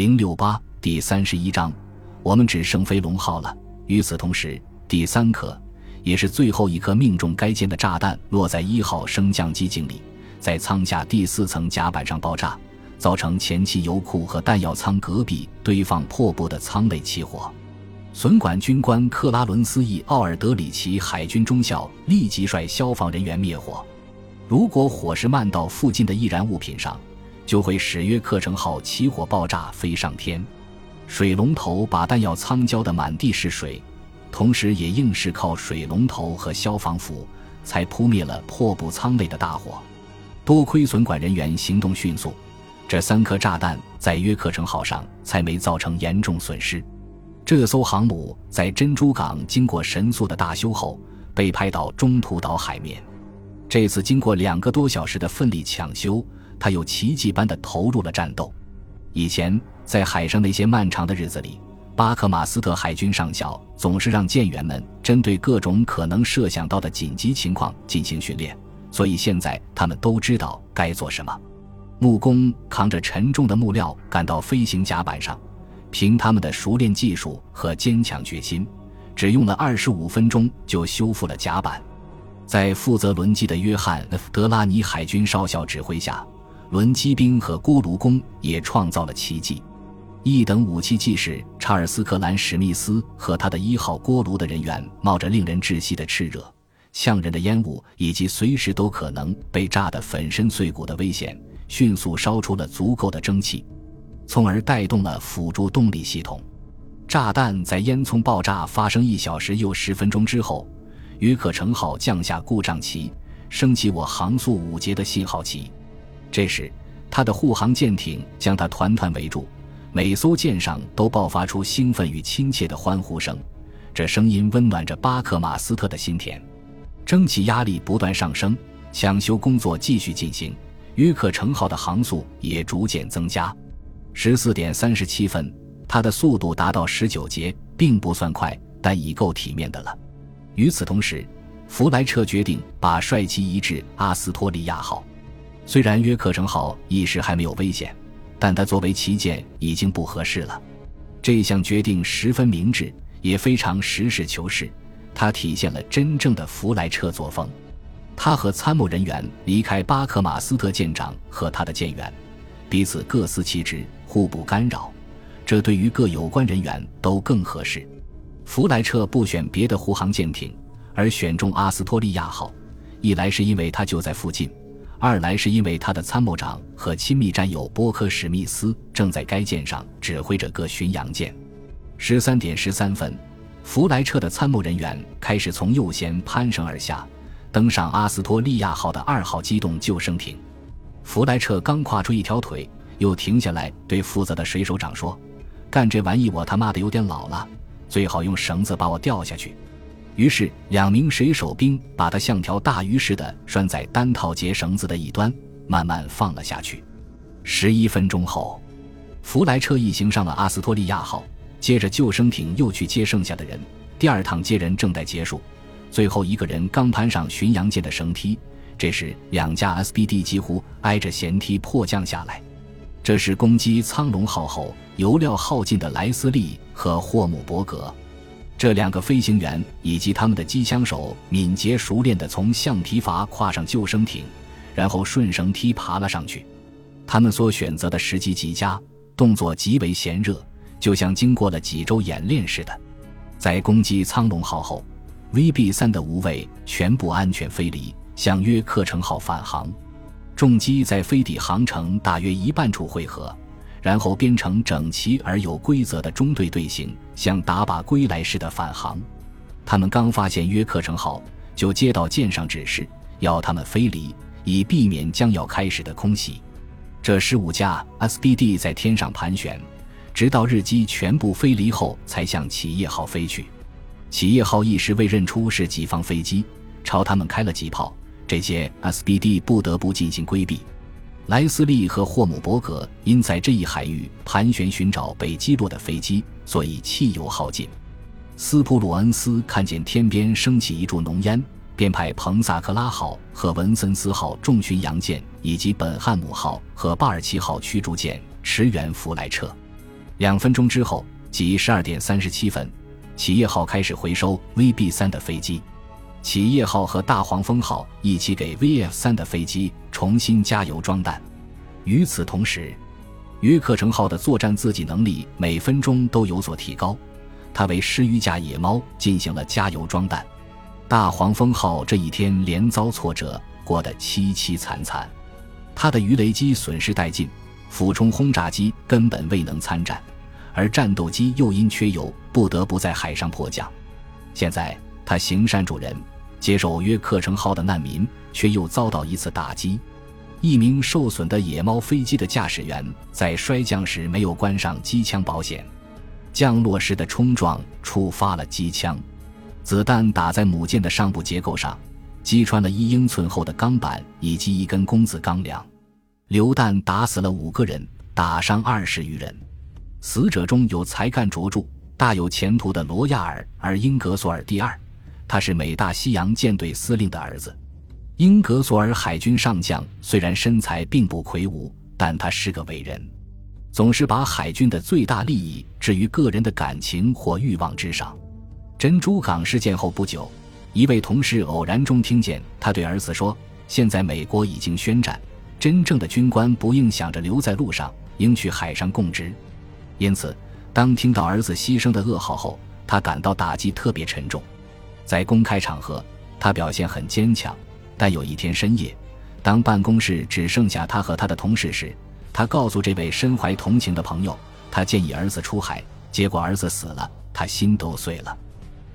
零六八第三十一章，我们只剩飞龙号了。与此同时，第三颗，也是最后一颗命中该舰的炸弹落在一号升降机井里，在舱下第四层甲板上爆炸，造成前期油库和弹药舱隔壁堆放破布的舱内起火。损管军官克拉伦斯·伊奥尔德里奇海军中校立即率消防人员灭火。如果火势漫到附近的易燃物品上，就会使约克城号起火爆炸飞上天。水龙头把弹药舱浇得满地是水，同时也硬是靠水龙头和消防斧才扑灭了破布舱内的大火。多亏损管人员行动迅速，这三颗炸弹在约克城号上才没造成严重损失。这艘航母在珍珠港经过神速的大修后，被派到中途岛海面。这次经过两个多小时的奋力抢修，他又奇迹般的投入了战斗。以前在海上那些漫长的日子里，巴克马斯特海军上校总是让舰员们针对各种可能设想到的紧急情况进行训练，所以现在他们都知道该做什么。木工扛着沉重的木料赶到飞行甲板上。凭他们的熟练技术和坚强决心，只用了二十五分钟就修复了甲板。在负责轮机的约翰·德拉尼海军少校指挥下，轮机兵和锅炉工也创造了奇迹。一等武器技师查尔斯·克兰史密斯和他的一号锅炉的人员，冒着令人窒息的炽热、呛人的烟雾以及随时都可能被炸得粉身碎骨的危险，迅速烧出了足够的蒸汽。从而带动了辅助动力系统。炸弹在烟囱爆炸发生一小时又十分钟之后，约克城号降下故障旗，升起我航速五节的信号旗。这时，他的护航舰艇将他团团围住，每艘舰上都爆发出兴奋与亲切的欢呼声，这声音温暖着巴克马斯特的心田。蒸汽压力不断上升，抢修工作继续进行，约克城号的航速也逐渐增加。十四点三十七分，它的速度达到十九节，并不算快，但已够体面的了。与此同时，弗莱彻决定把帅旗移至阿斯托利亚号。虽然约克城号一时还没有危险，但它作为旗舰已经不合适了。这项决定十分明智，也非常实事求是。它体现了真正的弗莱彻作风。他和参谋人员离开巴克马斯特舰长和他的舰员。彼此各司其职，互不干扰，这对于各有关人员都更合适。弗莱彻不选别的护航舰艇，而选中阿斯托利亚号，一来是因为他就在附近，二来是因为他的参谋长和亲密战友波克史密斯正在该舰上指挥着各巡洋舰。十三点十三分，弗莱彻的参谋人员开始从右舷攀绳而下，登上阿斯托利亚号的二号机动救生艇。弗莱彻刚跨出一条腿，又停下来，对负责的水手长说：“干这玩意我他妈的有点老了，最好用绳子把我吊下去。”于是，两名水手兵把他像条大鱼似的拴在单套结绳子的一端，慢慢放了下去。十一分钟后，弗莱彻一行上了阿斯托利亚号，接着救生艇又去接剩下的人。第二趟接人正待结束，最后一个人刚攀上巡洋舰的绳梯。这时，两架 SBD 几乎挨着舷梯迫降下来。这是攻击苍龙号后油料耗尽的莱斯利和霍姆伯格这两个飞行员以及他们的机枪手，敏捷熟练地从橡皮筏跨上救生艇，然后顺绳梯爬了上去。他们所选择的时机极佳，动作极为娴热，就像经过了几周演练似的。在攻击苍龙号后，VB 三的无畏全部安全飞离。向约克城号返航，重机在飞抵航程大约一半处汇合，然后编成整齐而有规则的中队队形，像打靶归来似的返航。他们刚发现约克城号，就接到舰上指示，要他们飞离，以避免将要开始的空袭。这十五架 SBD 在天上盘旋，直到日机全部飞离后，才向企业号飞去。企业号一时未认出是己方飞机，朝他们开了几炮。这些 SBD 不得不进行规避。莱斯利和霍姆伯格因在这一海域盘旋寻找被击落的飞机，所以汽油耗尽。斯普鲁恩斯看见天边升起一柱浓烟，便派彭萨克拉号和文森斯号重巡洋舰以及本汉姆号和巴尔奇号驱逐舰驰援弗莱彻。两分钟之后，即十二点三十七分，企业号开始回收 VB 三的飞机。企业号和大黄蜂号一起给 VF 三的飞机重新加油装弹。与此同时，约克城号的作战自给能力每分钟都有所提高。它为十余架野猫进行了加油装弹。大黄蜂号这一天连遭挫折，过得凄凄惨惨。它的鱼雷机损失殆尽，俯冲轰炸机根本未能参战，而战斗机又因缺油不得不在海上迫降。现在，他行善助人，接受约克城号的难民，却又遭到一次打击。一名受损的野猫飞机的驾驶员在摔降时没有关上机枪保险，降落时的冲撞触发了机枪，子弹打在母舰的上部结构上，击穿了一英寸厚的钢板以及一根工字钢梁，榴弹打死了五个人，打伤二十余人。死者中有才干卓著、大有前途的罗亚尔，而英格索尔第二，他是美大西洋舰队司令的儿子。英格索尔海军上将虽然身材并不魁梧，但他是个伟人，总是把海军的最大利益置于个人的感情或欲望之上。珍珠港事件后不久，一位同事偶然中听见他对儿子说：“现在美国已经宣战，真正的军官不应想着留在路上，应去海上供职。”因此，当听到儿子牺牲的噩耗后，他感到打击特别沉重。在公开场合，他表现很坚强。但有一天深夜，当办公室只剩下他和他的同事时，他告诉这位身怀同情的朋友，他建议儿子出海，结果儿子死了，他心都碎了。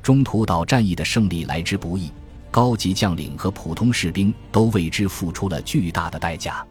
中途岛战役的胜利来之不易，高级将领和普通士兵都为之付出了巨大的代价。